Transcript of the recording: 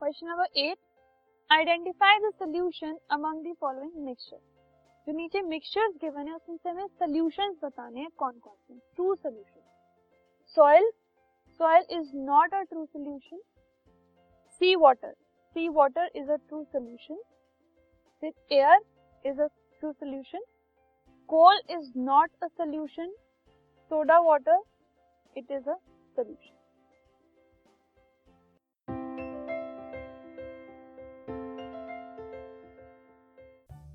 Question number eight identify the solution among the following mixture जो नीचे mixtures given है उसमें से हमें सोल्यूशंस बताने हैं कौन कौन से true solution soil soil is not a true solution sea water sea water is a true solution फिर air is a true solution coal is not a solution soda water it is a solution